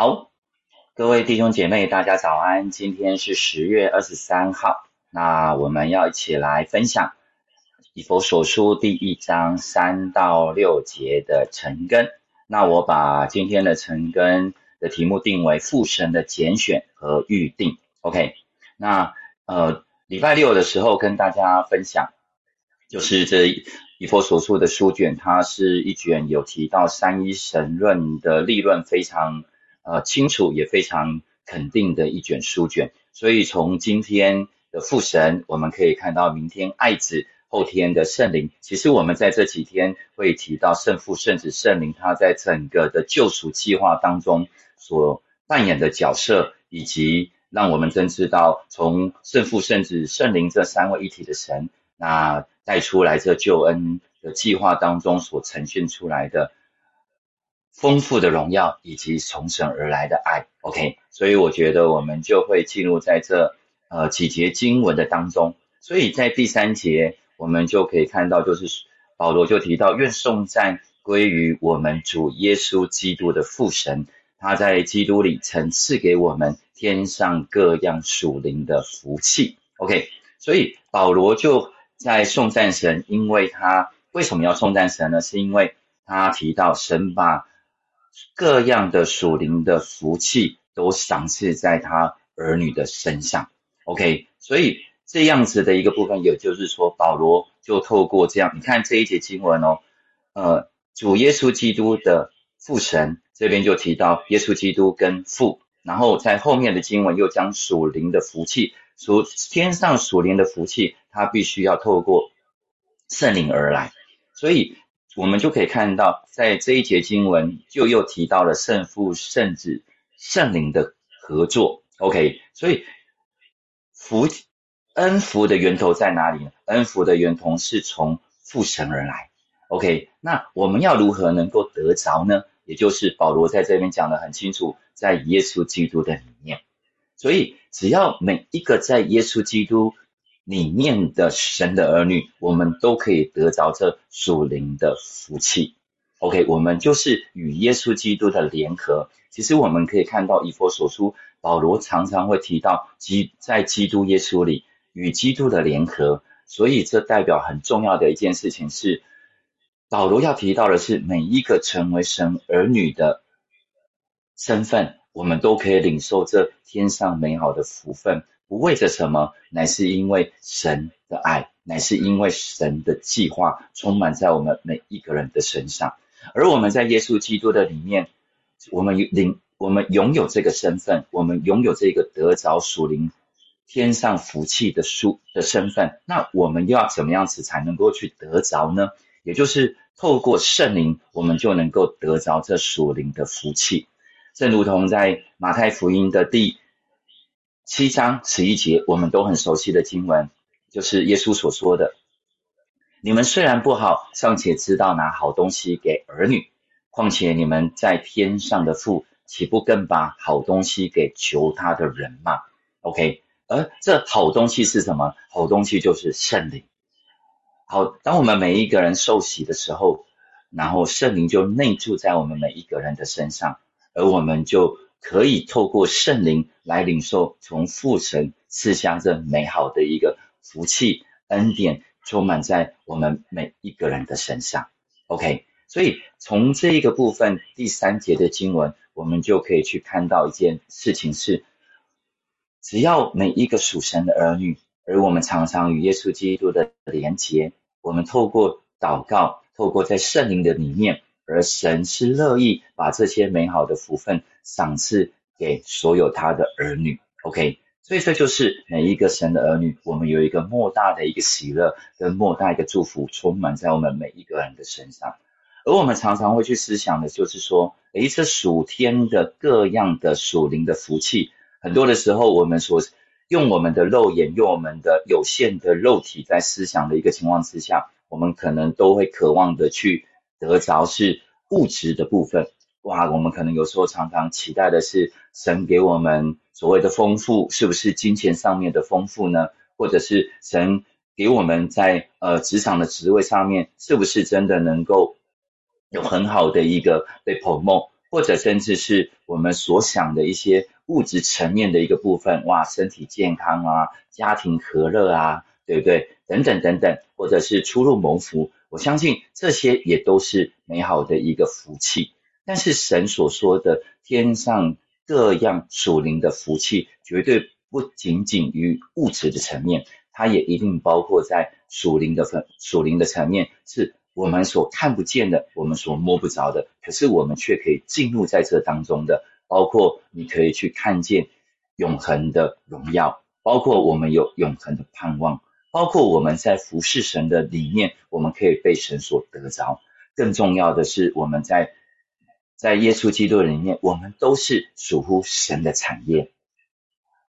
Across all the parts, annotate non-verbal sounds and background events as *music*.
好，各位弟兄姐妹，大家早安。今天是十月二十三号，那我们要一起来分享以佛所书第一章三到六节的成根。那我把今天的成根的题目定为父神的拣选和预定。OK，那呃，礼拜六的时候跟大家分享，就是这以佛所书的书卷，它是一卷有提到三一神论的立论非常。呃，清楚也非常肯定的一卷书卷，所以从今天的父神，我们可以看到明天爱子，后天的圣灵。其实我们在这几天会提到圣父、圣子、圣灵，他在整个的救赎计划当中所扮演的角色，以及让我们真知道从圣父、圣子、圣灵这三位一体的神，那带出来这救恩的计划当中所呈现出来的。丰富的荣耀以及从神而来的爱，OK，所以我觉得我们就会进入在这呃几节经文的当中。所以在第三节，我们就可以看到，就是保罗就提到，愿颂赞归于我们主耶稣基督的父神，他在基督里曾赐给我们天上各样属灵的福气，OK。所以保罗就在颂赞神，因为他为什么要颂赞神呢？是因为他提到神把各样的属灵的福气都赏赐在他儿女的身上，OK，所以这样子的一个部分，也就是说，保罗就透过这样，你看这一节经文哦，呃，主耶稣基督的父神这边就提到耶稣基督跟父，然后在后面的经文又将属灵的福气，属天上属灵的福气，它必须要透过圣灵而来，所以。我们就可以看到，在这一节经文就又提到了圣父、圣子、圣灵的合作。OK，所以福恩福的源头在哪里呢？恩福的源头是从父神而来。OK，那我们要如何能够得着呢？也就是保罗在这边讲的很清楚，在耶稣基督的里面。所以只要每一个在耶稣基督。里面的神的儿女，我们都可以得着这属灵的福气。OK，我们就是与耶稣基督的联合。其实我们可以看到以佛所书，保罗常常会提到基在基督耶稣里与基督的联合。所以这代表很重要的一件事情是，保罗要提到的是每一个成为神儿女的身份，我们都可以领受这天上美好的福分。不为着什么，乃是因为神的爱，乃是因为神的计划充满在我们每一个人的身上。而我们在耶稣基督的里面，我们领我们拥有这个身份，我们拥有这个得着属灵天上福气的书的身份。那我们又要怎么样子才能够去得着呢？也就是透过圣灵，我们就能够得着这属灵的福气。正如同在马太福音的第。七章十一节，我们都很熟悉的经文，就是耶稣所说的：“你们虽然不好，尚且知道拿好东西给儿女，况且你们在天上的父，岂不更把好东西给求他的人吗？”OK，而这好东西是什么？好东西就是圣灵。好，当我们每一个人受洗的时候，然后圣灵就内住在我们每一个人的身上，而我们就。可以透过圣灵来领受从父神赐下这美好的一个福气恩典，充满在我们每一个人的身上。OK，所以从这一个部分第三节的经文，我们就可以去看到一件事情是：只要每一个属神的儿女，而我们常常与耶稣基督的连结，我们透过祷告，透过在圣灵的里面。而神是乐意把这些美好的福分赏赐给所有他的儿女，OK，所以这就是每一个神的儿女，我们有一个莫大的一个喜乐跟莫大一个祝福充满在我们每一个人的身上。而我们常常会去思想的就是说，诶，这属天的各样的属灵的福气，很多的时候我们所用我们的肉眼，用我们的有限的肉体在思想的一个情况之下，我们可能都会渴望的去。得着是物质的部分，哇！我们可能有时候常常期待的是神给我们所谓的丰富，是不是金钱上面的丰富呢？或者是神给我们在呃职场的职位上面，是不是真的能够有很好的一个被捧梦或者甚至是我们所想的一些物质层面的一个部分，哇，身体健康啊，家庭和乐啊，对不对？等等等等，或者是出入谋福，我相信这些也都是美好的一个福气。但是神所说的天上各样属灵的福气，绝对不仅仅于物质的层面，它也一定包括在属灵的分属灵的层面是。我们所看不见的，我们所摸不着的，可是我们却可以进入在这当中的，包括你可以去看见永恒的荣耀，包括我们有永恒的盼望，包括我们在服侍神的里面，我们可以被神所得着。更重要的是，我们在在耶稣基督里面，我们都是属乎神的产业，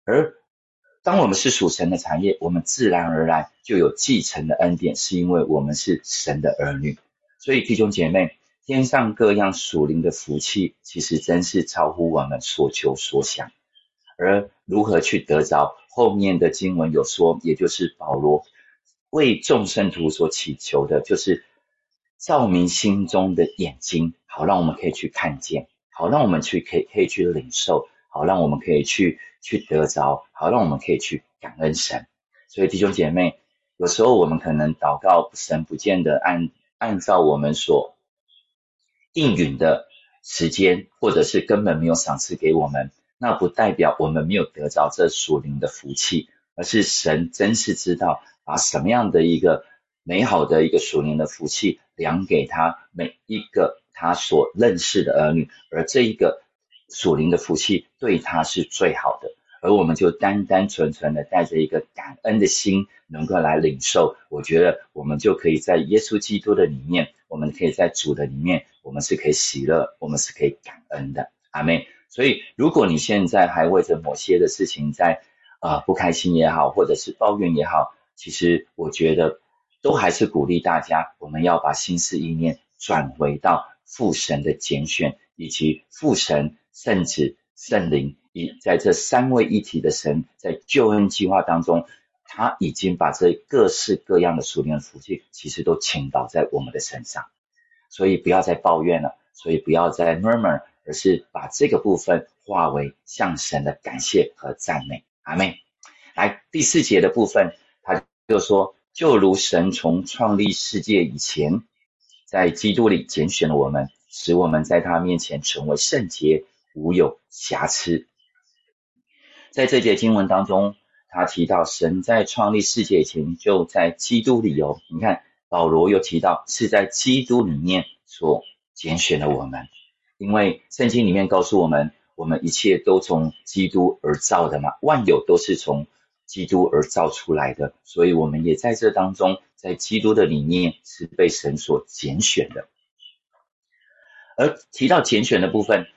而。当我们是属神的产业，我们自然而然就有继承的恩典，是因为我们是神的儿女。所以弟兄姐妹，天上各样属灵的福气，其实真是超乎我们所求所想。而如何去得着？后面的经文有说，也就是保罗为众圣徒所祈求的，就是照明心中的眼睛，好让我们可以去看见，好让我们去可以可以去领受，好让我们可以去。去得着，好让我们可以去感恩神。所以弟兄姐妹，有时候我们可能祷告，神不见得按按照我们所应允的时间，或者是根本没有赏赐给我们，那不代表我们没有得着这属灵的福气，而是神真是知道把什么样的一个美好的一个属灵的福气量给他每一个他所认识的儿女，而这一个。属灵的福气对他是最好的，而我们就单单纯纯的带着一个感恩的心，能够来领受。我觉得我们就可以在耶稣基督的里面，我们可以在主的里面，我们是可以喜乐，我们是可以感恩的。阿妹，所以如果你现在还为着某些的事情在啊不开心也好，或者是抱怨也好，其实我觉得都还是鼓励大家，我们要把心思意念转回到父神的拣选以及父神。圣子、圣灵，以在这三位一体的神，在救恩计划当中，他已经把这各式各样的属灵的福气，其实都倾倒在我们的身上。所以不要再抱怨了，所以不要再 murmur，而是把这个部分化为向神的感谢和赞美。阿妹，来第四节的部分，他就说：就如神从创立世界以前，在基督里拣选了我们，使我们在他面前成为圣洁。无有瑕疵。在这节经文当中，他提到神在创立世界以前就在基督里哦。你看保罗又提到是在基督里面所拣选了我们，因为圣经里面告诉我们，我们一切都从基督而造的嘛，万有都是从基督而造出来的，所以我们也在这当中，在基督的里面是被神所拣选的。而提到拣选的部分。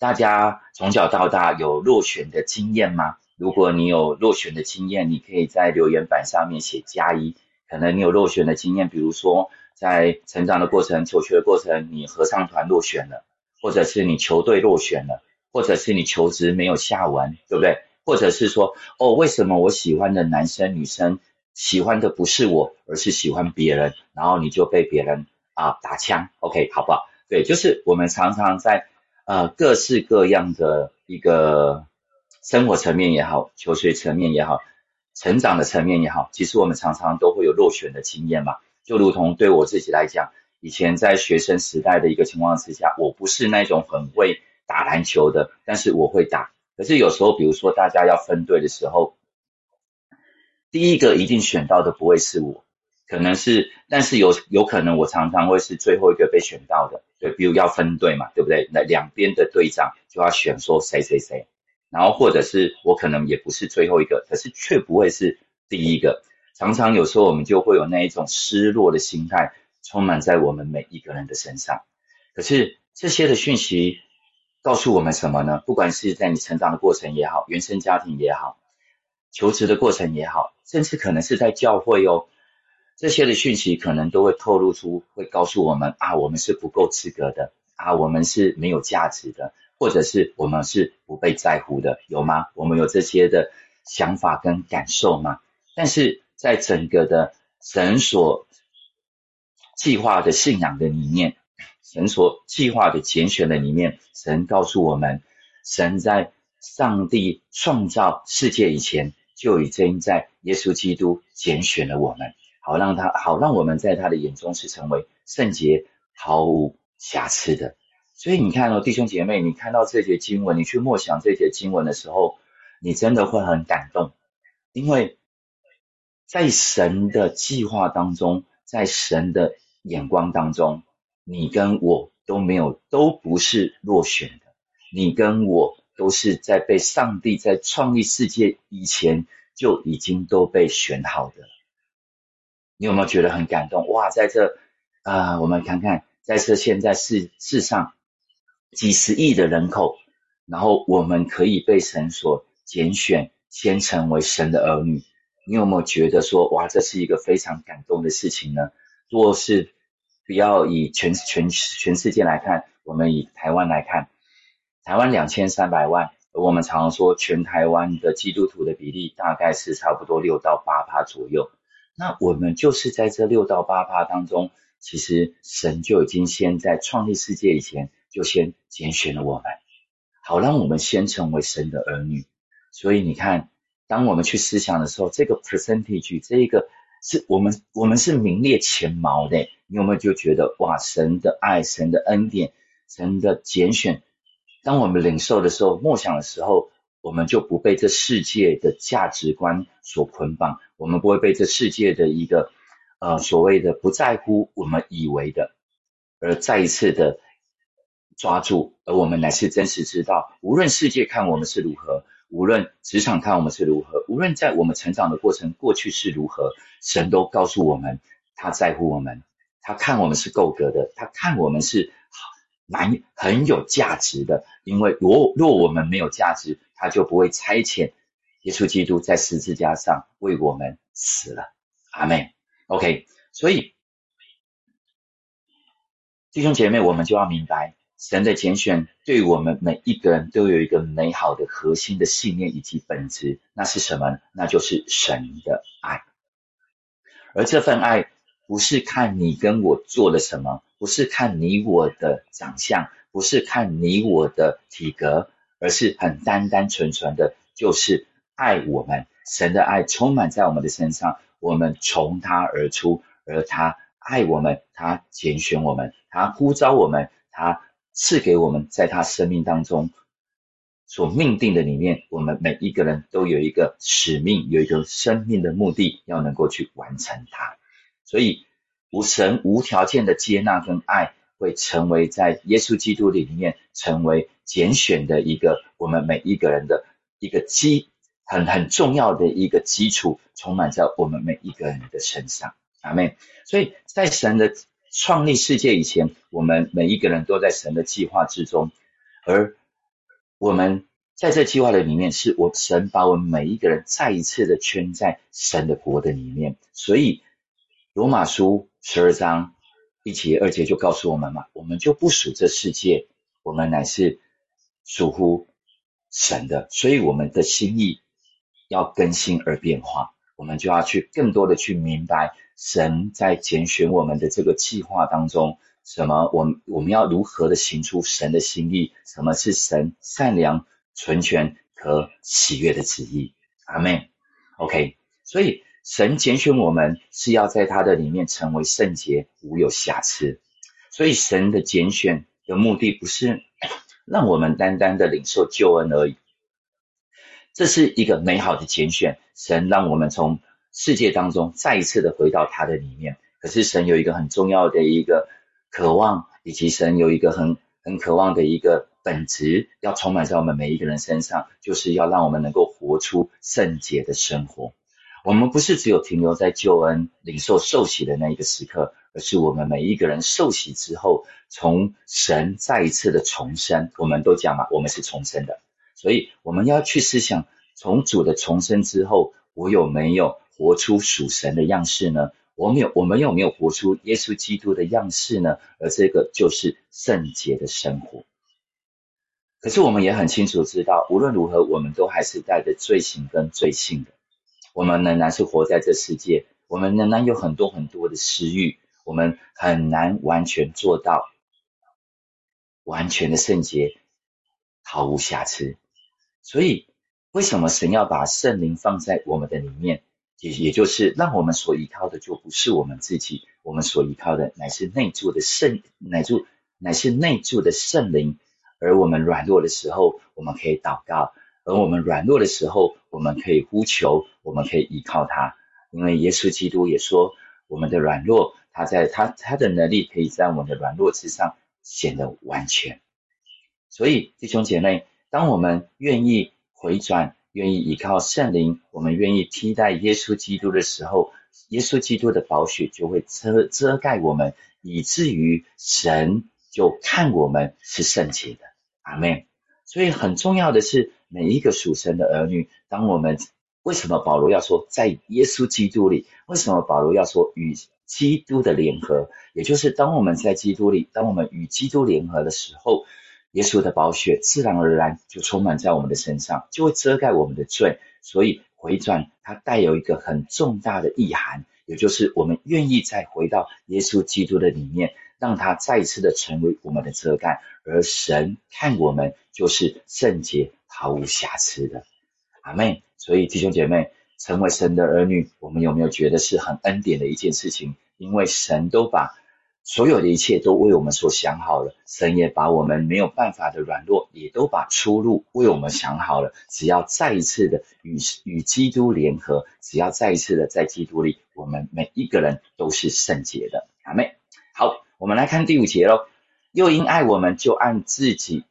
大家从小到大有落选的经验吗？如果你有落选的经验，你可以在留言板上面写加一。可能你有落选的经验，比如说在成长的过程、求学的过程，你合唱团落选了，或者是你球队落选了，或者是你求职没有下文，对不对？或者是说，哦，为什么我喜欢的男生女生喜欢的不是我，而是喜欢别人，然后你就被别人啊打枪？OK，好不好？对，就是我们常常在。呃，各式各样的一个生活层面也好，求学层面也好，成长的层面也好，其实我们常常都会有落选的经验嘛。就如同对我自己来讲，以前在学生时代的一个情况之下，我不是那种很会打篮球的，但是我会打。可是有时候，比如说大家要分队的时候，第一个一定选到的不会是我。可能是，但是有有可能我常常会是最后一个被选到的，对，比如要分队嘛，对不对？那两边的队长就要选说谁谁谁，然后或者是我可能也不是最后一个，可是却不会是第一个。常常有时候我们就会有那一种失落的心态充满在我们每一个人的身上。可是这些的讯息告诉我们什么呢？不管是在你成长的过程也好，原生家庭也好，求职的过程也好，甚至可能是在教会哦。这些的讯息可能都会透露出，会告诉我们啊，我们是不够资格的啊，我们是没有价值的，或者是我们是不被在乎的，有吗？我们有这些的想法跟感受吗？但是在整个的神所计划的信仰的里面，神所计划的拣选的里面，神告诉我们，神在上帝创造世界以前，就已经在耶稣基督拣选了我们，好让他好让我们在他的眼中是成为圣洁、毫无瑕疵的。所以你看哦，弟兄姐妹，你看到这节经文，你去默想这节经文的时候，你真的会很感动，因为在神的计划当中，在神的眼光当中，你跟我都没有，都不是落选的。你跟我都是在被上帝在创立世界以前就已经都被选好的。你有没有觉得很感动？哇，在这啊，我们看看，在这现在世世上。几十亿的人口，然后我们可以被神所拣选，先成为神的儿女。你有没有觉得说，哇，这是一个非常感动的事情呢？若是不要以全全全世界来看，我们以台湾来看，台湾两千三百万，我们常说全台湾的基督徒的比例大概是差不多六到八趴左右。那我们就是在这六到八趴当中，其实神就已经先在创立世界以前。就先拣选了我们，好让我们先成为神的儿女。所以你看，当我们去思想的时候，这个 percentage 这一个是我们我们是名列前茅的。你有没有就觉得哇，神的爱、神的恩典、神的拣选，当我们领受的时候、默想的时候，我们就不被这世界的价值观所捆绑，我们不会被这世界的一个呃所谓的不在乎我们以为的，而再一次的。抓住，而我们乃是真实知道，无论世界看我们是如何，无论职场看我们是如何，无论在我们成长的过程过去是如何，神都告诉我们，他在乎我们，他看我们是够格的，他看我们是蛮很有价值的。因为若若我们没有价值，他就不会差遣耶稣基督在十字架上为我们死了。阿门。OK，所以弟兄姐妹，我们就要明白。神的拣选对我们每一个人都有一个美好的核心的信念以及本质，那是什么？那就是神的爱。而这份爱不是看你跟我做了什么，不是看你我的长相，不是看你我的体格，而是很单单纯纯的，就是爱我们。神的爱充满在我们的身上，我们从他而出，而他爱我们，他拣选我们，他呼召我们，他。赐给我们在他生命当中所命定的里面，我们每一个人都有一个使命，有一个生命的目的，要能够去完成它。所以，无神无条件的接纳跟爱，会成为在耶稣基督里面成为拣选的一个我们每一个人的一个基很很重要的一个基础，充满在我们每一个人的身上。阿妹，所以在神的。创立世界以前，我们每一个人都在神的计划之中，而我们在这计划的里面，是我神把我们每一个人再一次的圈在神的国的里面。所以罗马书十二章一节二节就告诉我们嘛，我们就不属这世界，我们乃是属乎神的，所以我们的心意要更新而变化。我们就要去更多的去明白神在拣选我们的这个计划当中，什么我们我们要如何的行出神的心意？什么是神善良、纯全和喜悦的旨意？阿门。OK，所以神拣选我们是要在他的里面成为圣洁、无有瑕疵。所以神的拣选的目的不是 *coughs* 让我们单单的领受救恩而已。这是一个美好的拣选，神让我们从世界当中再一次的回到他的里面。可是神有一个很重要的一个渴望，以及神有一个很很渴望的一个本质，要充满在我们每一个人身上，就是要让我们能够活出圣洁的生活。我们不是只有停留在救恩领受受洗的那一个时刻，而是我们每一个人受洗之后，从神再一次的重生。我们都讲嘛，我们是重生的。所以我们要去思想，从主的重生之后，我有没有活出属神的样式呢？我们有，我们有没有活出耶稣基督的样式呢？而这个就是圣洁的生活。可是我们也很清楚知道，无论如何，我们都还是带着罪行跟罪性的。我们仍然是活在这世界，我们仍然有很多很多的私欲，我们很难完全做到完全的圣洁，毫无瑕疵。所以，为什么神要把圣灵放在我们的里面？也也就是让我们所依靠的就不是我们自己，我们所依靠的乃是内住的圣，乃住乃是内住的圣灵。而我们软弱的时候，我们可以祷告；而我们软弱的时候，我们可以呼求，我们可以依靠他。因为耶稣基督也说，我们的软弱，他在他他的能力可以在我们的软弱之上显得完全。所以弟兄姐妹，当我们愿意回转。愿意依靠圣灵，我们愿意替代耶稣基督的时候，耶稣基督的宝血就会遮遮盖我们，以至于神就看我们是圣洁的。阿门。所以很重要的是，每一个属神的儿女，当我们为什么保罗要说在耶稣基督里？为什么保罗要说与基督的联合？也就是当我们在基督里，当我们与基督联合的时候。耶稣的宝血自然而然就充满在我们的身上，就会遮盖我们的罪。所以回转它带有一个很重大的意涵，也就是我们愿意再回到耶稣基督的里面，让他再次的成为我们的遮盖。而神看我们就是圣洁、毫无瑕疵的。阿妹，所以弟兄姐妹，成为神的儿女，我们有没有觉得是很恩典的一件事情？因为神都把。所有的一切都为我们所想好了，神也把我们没有办法的软弱，也都把出路为我们想好了。只要再一次的与与基督联合，只要再一次的在基督里，我们每一个人都是圣洁的。阿妹，好，我们来看第五节喽。又因爱我们，就按自己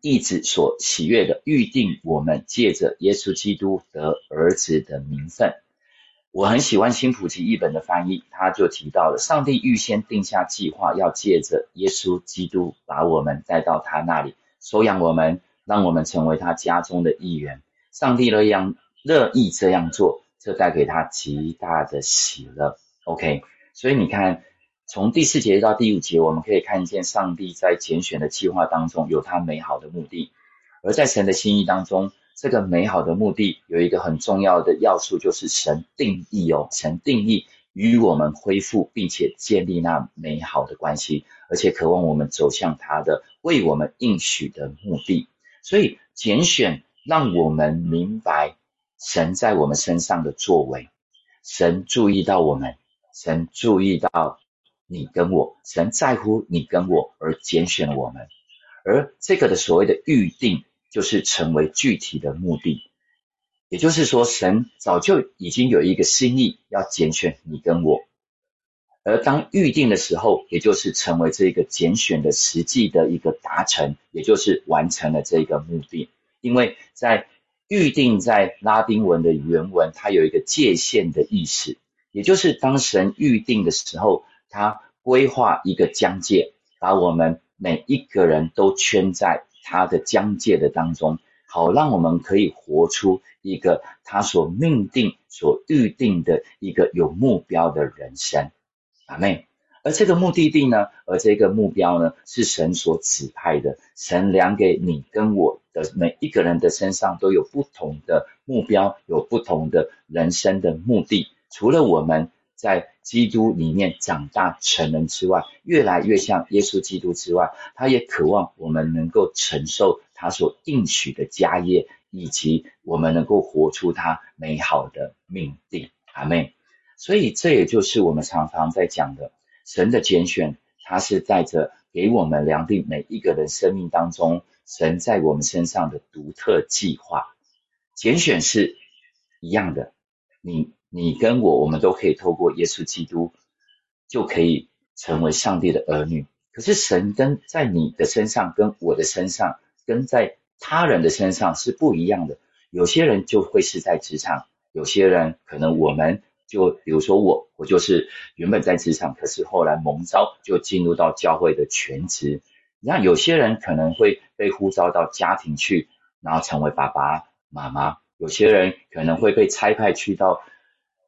意志所喜悦的预定，我们借着耶稣基督得儿子的名分。我很喜欢新普及译本的翻译，他就提到了上帝预先定下计划，要借着耶稣基督把我们带到他那里，收养我们，让我们成为他家中的一员。上帝乐样乐意这样做，这带给他极大的喜乐。OK，所以你看，从第四节到第五节，我们可以看见上帝在拣选的计划当中有他美好的目的，而在神的心意当中。这个美好的目的有一个很重要的要素，就是神定义哦，神定义与我们恢复，并且建立那美好的关系，而且渴望我们走向他的为我们应许的目的。所以拣选让我们明白神在我们身上的作为，神注意到我们，神注意到你跟我，神在乎你跟我而拣选我们，而这个的所谓的预定。就是成为具体的目的，也就是说，神早就已经有一个心意要拣选你跟我，而当预定的时候，也就是成为这个拣选的实际的一个达成，也就是完成了这个目的。因为在预定在拉丁文的原文，它有一个界限的意思，也就是当神预定的时候，他规划一个疆界，把我们每一个人都圈在。他的疆界的当中，好让我们可以活出一个他所命定、所预定的一个有目标的人生，阿妹。而这个目的地呢，而这个目标呢，是神所指派的。神量给你跟我的每一个人的身上都有不同的目标，有不同的人生的目的。除了我们。在基督里面长大成人之外，越来越像耶稣基督之外，他也渴望我们能够承受他所应许的家业，以及我们能够活出他美好的命定。阿妹。所以这也就是我们常常在讲的神的拣选，他是带着给我们量定每一个人生命当中神在我们身上的独特计划。拣选是一样的，你。你跟我，我们都可以透过耶稣基督，就可以成为上帝的儿女。可是神跟在你的身上，跟我的身上，跟在他人的身上是不一样的。有些人就会是在职场，有些人可能我们就比如说我，我就是原本在职场，可是后来蒙召就进入到教会的全职。那有些人可能会被呼召到家庭去，然后成为爸爸妈妈。有些人可能会被差派去到。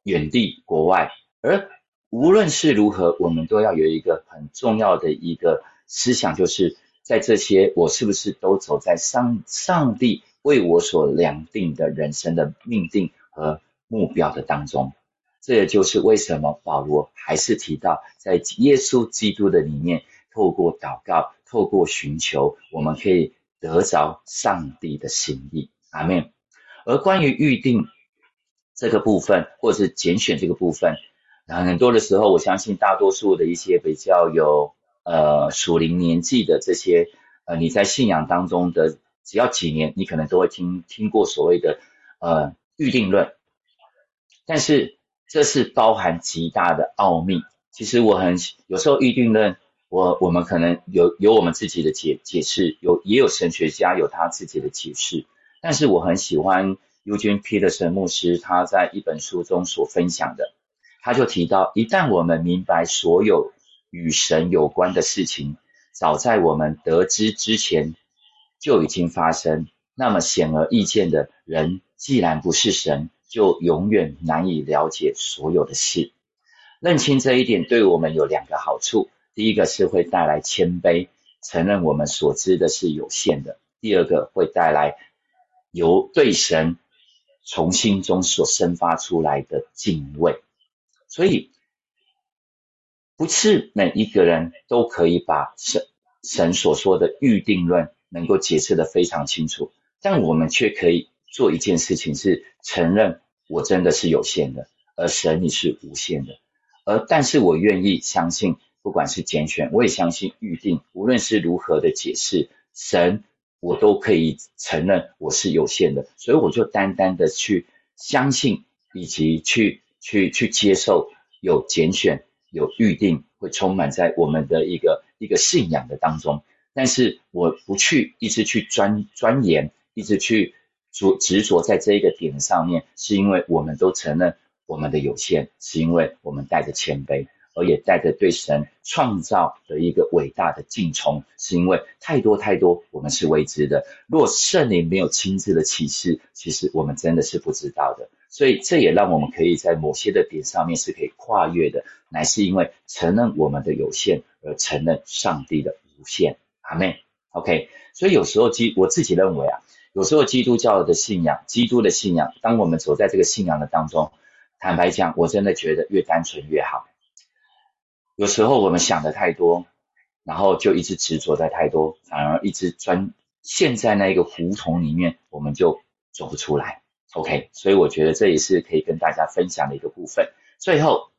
远地国外，而无论是如何，我们都要有一个很重要的一个思想，就是在这些我是不是都走在上上帝为我所量定的人生的命定和目标的当中？这也就是为什么保罗还是提到，在耶稣基督的里面，透过祷告，透过寻求，我们可以得着上帝的心意。阿门。而关于预定这个部分，或者是拣选这个部分，那很多的时候，我相信大多数的一些比较有呃属灵年纪的这些呃你在信仰当中的，只要几年，你可能都会听听过所谓的呃预定论。但是这是包含极大的奥秘。其实我很有时候预定论，我我们可能有有我们自己的解解释，有也有神学家有他自己的解释。但是我很喜欢 ugnp 的陈牧师他在一本书中所分享的，他就提到，一旦我们明白所有与神有关的事情，早在我们得知之前就已经发生，那么显而易见的人，既然不是神。就永远难以了解所有的事。认清这一点，对我们有两个好处：第一个是会带来谦卑，承认我们所知的是有限的；第二个会带来由对神从心中所生发出来的敬畏。所以，不是每一个人都可以把神神所说的预定论能够解释的非常清楚，但我们却可以。做一件事情是承认我真的是有限的，而神你是无限的，而但是我愿意相信，不管是拣选，我也相信预定，无论是如何的解释，神我都可以承认我是有限的，所以我就单单的去相信，以及去去去接受有拣选有预定会充满在我们的一个一个信仰的当中，但是我不去一直去钻钻研，一直去。执执着在这一个点上面，是因为我们都承认我们的有限，是因为我们带着谦卑，而也带着对神创造的一个伟大的敬崇，是因为太多太多我们是未知的。若圣灵没有亲自的启示，其实我们真的是不知道的。所以这也让我们可以在某些的点上面是可以跨越的，乃是因为承认我们的有限，而承认上帝的无限。阿妹，OK。所以有时候基我自己认为啊。有时候基督教的信仰，基督的信仰，当我们走在这个信仰的当中，坦白讲，我真的觉得越单纯越好。有时候我们想的太多，然后就一直执着在太多，反而一直钻陷在那个胡同里面，我们就走不出来。OK，所以我觉得这也是可以跟大家分享的一个部分。最后，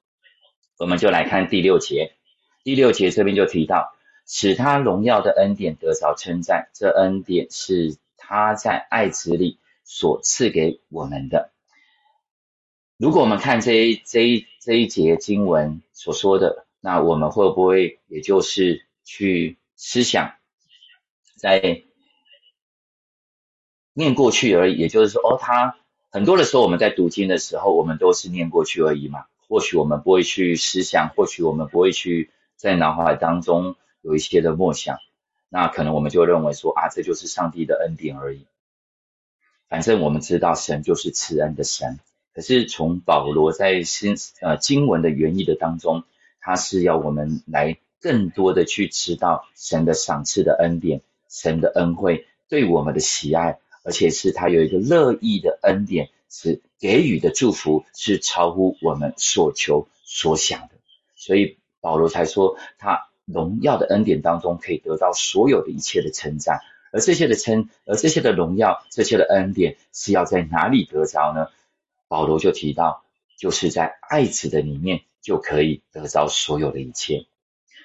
我们就来看第六节。第六节这边就提到，使他荣耀的恩典得着称赞，这恩典是。他在爱子里所赐给我们的。如果我们看这一这一这一节经文所说的，那我们会不会也就是去思想，在念过去而已？也就是说，哦，他很多的时候我们在读经的时候，我们都是念过去而已嘛。或许我们不会去思想，或许我们不会去在脑海当中有一些的默想。那可能我们就认为说啊，这就是上帝的恩典而已。反正我们知道神就是慈恩的神。可是从保罗在新呃经文的原意的当中，他是要我们来更多的去知道神的赏赐的恩典，神的恩惠对我们的喜爱，而且是他有一个乐意的恩典，是给予的祝福是超乎我们所求所想的。所以保罗才说他。荣耀的恩典当中，可以得到所有的一切的称赞，而这些的称，而这些的荣耀，这些的恩典是要在哪里得着呢？保罗就提到，就是在爱子的里面就可以得着所有的一切。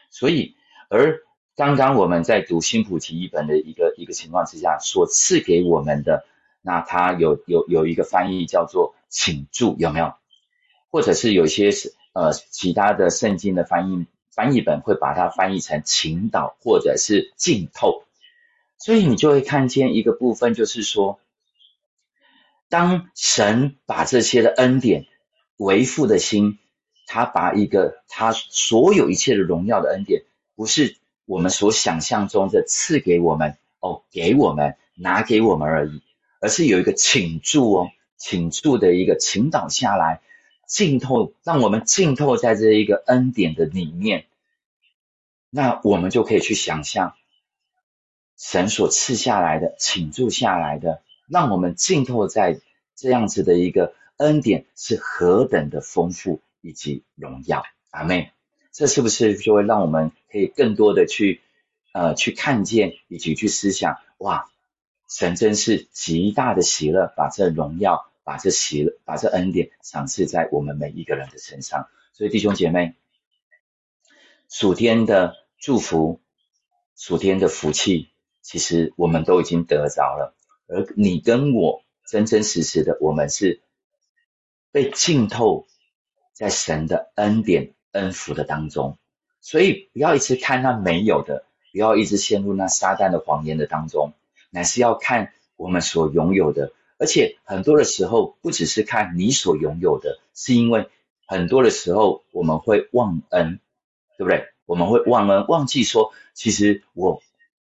所以，而刚刚我们在读新普提一本的一个一个情况之下，所赐给我们的，那他有有有一个翻译叫做“请注”，有没有？或者是有些是呃其他的圣经的翻译。翻译本会把它翻译成倾倒或者是浸透，所以你就会看见一个部分，就是说，当神把这些的恩典为父的心，他把一个他所有一切的荣耀的恩典，不是我们所想象中的赐给我们哦，给我们拿给我们而已，而是有一个倾注哦，倾注的一个倾倒下来。浸透，让我们浸透在这一个恩典的里面，那我们就可以去想象神所赐下来的、倾注下来的，让我们浸透在这样子的一个恩典是何等的丰富以及荣耀。阿妹，这是不是就会让我们可以更多的去呃去看见以及去思想，哇，神真是极大的喜乐，把这荣耀、把这喜乐、把这恩典赏赐在我们每一个人的身上。所以弟兄姐妹，属天的祝福、属天的福气，其实我们都已经得着了。而你跟我真真实实的，我们是被浸透在神的恩典、恩福的当中。所以不要一直看那没有的，不要一直陷入那撒旦的谎言的当中，乃是要看我们所拥有的。而且很多的时候，不只是看你所拥有的，是因为。很多的时候，我们会忘恩，对不对？我们会忘恩，忘记说，其实我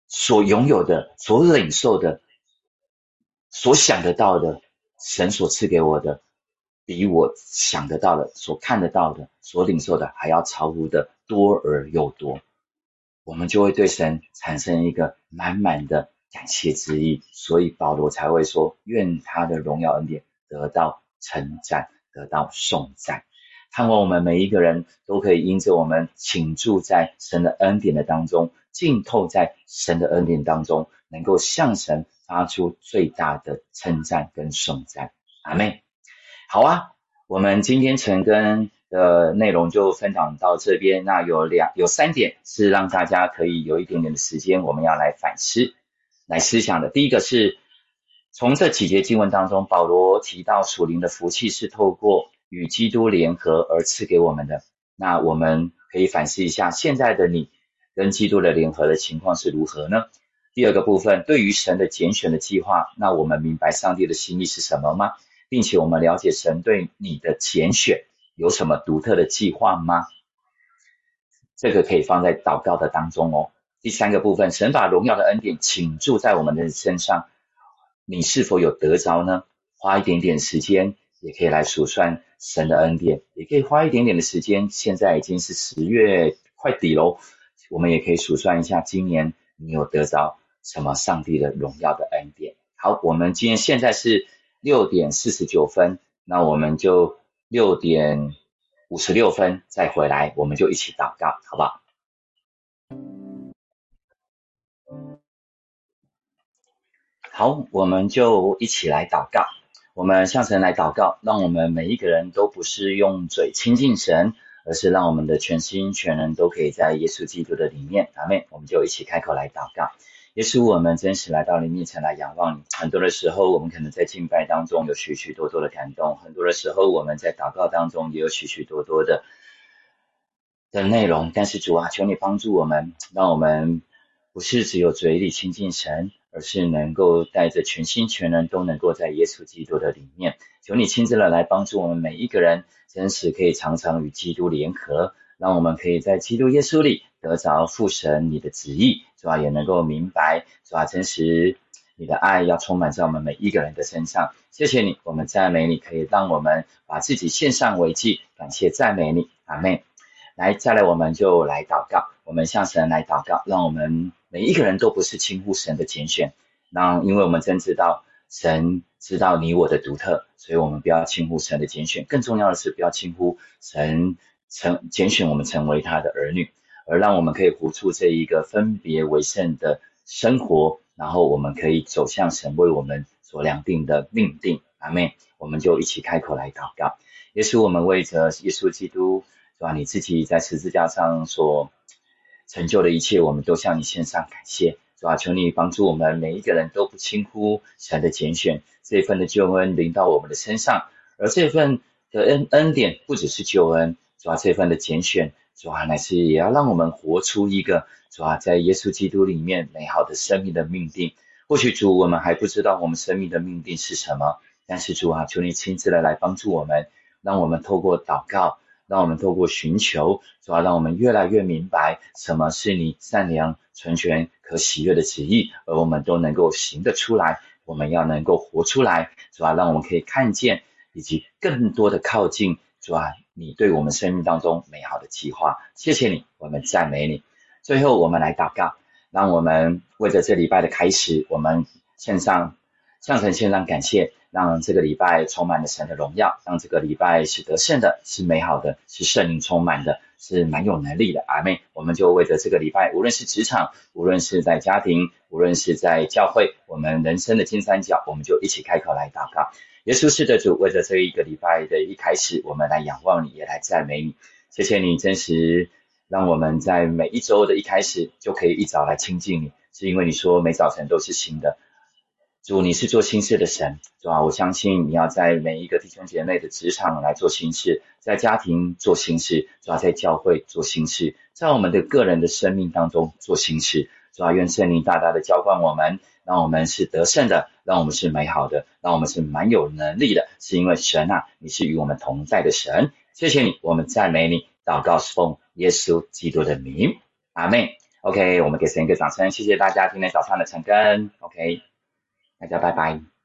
所拥有的、所领受的、所想得到的，神所赐给我的，比我想得到的、所看得到的、所领受的还要超乎的多而又多。我们就会对神产生一个满满的感谢之意，所以保罗才会说：愿他的荣耀恩典得到称赞，得到颂赞。盼望我们每一个人都可以因着我们倾注在神的恩典的当中，浸透在神的恩典当中，能够向神发出最大的称赞跟颂赞。阿妹，好啊，我们今天晨更的内容就分享到这边。那有两有三点是让大家可以有一点点的时间，我们要来反思、来思想的。第一个是从这几节经文当中，保罗提到属灵的福气是透过。与基督联合而赐给我们的，那我们可以反思一下，现在的你跟基督的联合的情况是如何呢？第二个部分，对于神的拣选的计划，那我们明白上帝的心意是什么吗？并且我们了解神对你的拣选有什么独特的计划吗？这个可以放在祷告的当中哦。第三个部分，神把荣耀的恩典倾注在我们的身上，你是否有得着呢？花一点点时间。也可以来数算神的恩典，也可以花一点点的时间。现在已经是十月快底喽，我们也可以数算一下，今年你有得着什么上帝的荣耀的恩典？好，我们今天现在是六点四十九分，那我们就六点五十六分再回来，我们就一起祷告，好不好？好，我们就一起来祷告。我们向神来祷告，让我们每一个人都不是用嘴亲近神，而是让我们的全心全人都可以在耶稣基督的里面。阿妹，我们就一起开口来祷告。耶稣，我们真实来到你面前来仰望你。很多的时候，我们可能在敬拜当中有许许多多的感动；很多的时候，我们在祷告当中也有许许多多的的内容。但是主啊，求你帮助我们，让我们不是只有嘴里亲近神。而是能够带着全心全人都能够在耶稣基督的里面，求你亲自的来帮助我们每一个人，真实可以常常与基督联合，让我们可以在基督耶稣里得着父神你的旨意，是吧？也能够明白，是吧？真实你的爱要充满在我们每一个人的身上。谢谢你，我们赞美你，可以让我们把自己献上为祭，感谢赞美你，阿妹。来，再来，我们就来祷告，我们向神来祷告，让我们。每一个人都不是轻忽神的拣选，那因为我们真知道神知道你我的独特，所以我们不要轻忽神的拣选。更重要的是，不要轻忽神成拣选我们成为他的儿女，而让我们可以活出这一个分别为圣的生活，然后我们可以走向神为我们所量定的命定。阿妹，我们就一起开口来祷告。耶稣，我们为着耶稣基督，是吧？你自己在十字架上所。成就的一切，我们都向你献上感谢，是吧？求你帮助我们每一个人都不轻忽神的拣选，这份的救恩临到我们的身上，而这份的恩恩典不只是救恩，是吧？这份的拣选，主啊？乃是也要让我们活出一个，主啊？在耶稣基督里面美好的生命的命定。或许主我们还不知道我们生命的命定是什么，但是主啊，求你亲自的来帮助我们，让我们透过祷告。让我们透过寻求，主要让我们越来越明白什么是你善良、纯全、可喜悦的旨意，而我们都能够行得出来。我们要能够活出来，主要让我们可以看见，以及更多的靠近，主啊你对我们生命当中美好的计划。谢谢你，我们赞美你。最后，我们来祷告，让我们为着这礼拜的开始，我们献上向神献上感谢，让这个礼拜充满了神的荣耀，让这个礼拜是得胜的，是美好的，是圣灵充满的，是蛮有能力的。阿妹，我们就为着这个礼拜，无论是职场，无论是在家庭，无论是在教会，我们人生的金三角，我们就一起开口来祷告。耶稣是的主，为着这一个礼拜的一开始，我们来仰望你，也来赞美你。谢谢你真实，让我们在每一周的一开始就可以一早来亲近你，是因为你说每早晨都是新的。主，你是做新事的神，是吧？我相信你要在每一个弟兄姐妹的职场来做新事，在家庭做新事，主要在教会做新事，在我们的个人的生命当中做新事，主要愿圣灵大大的浇灌我们，让我们是得胜的，让我们是美好的，让我们是蛮有能力的，是因为神啊，你是与我们同在的神。谢谢你，我们赞美你，祷告奉耶稣基督的名，阿妹。OK，我们给神一个掌声，谢谢大家今天早上的晨更。OK。大家拜拜。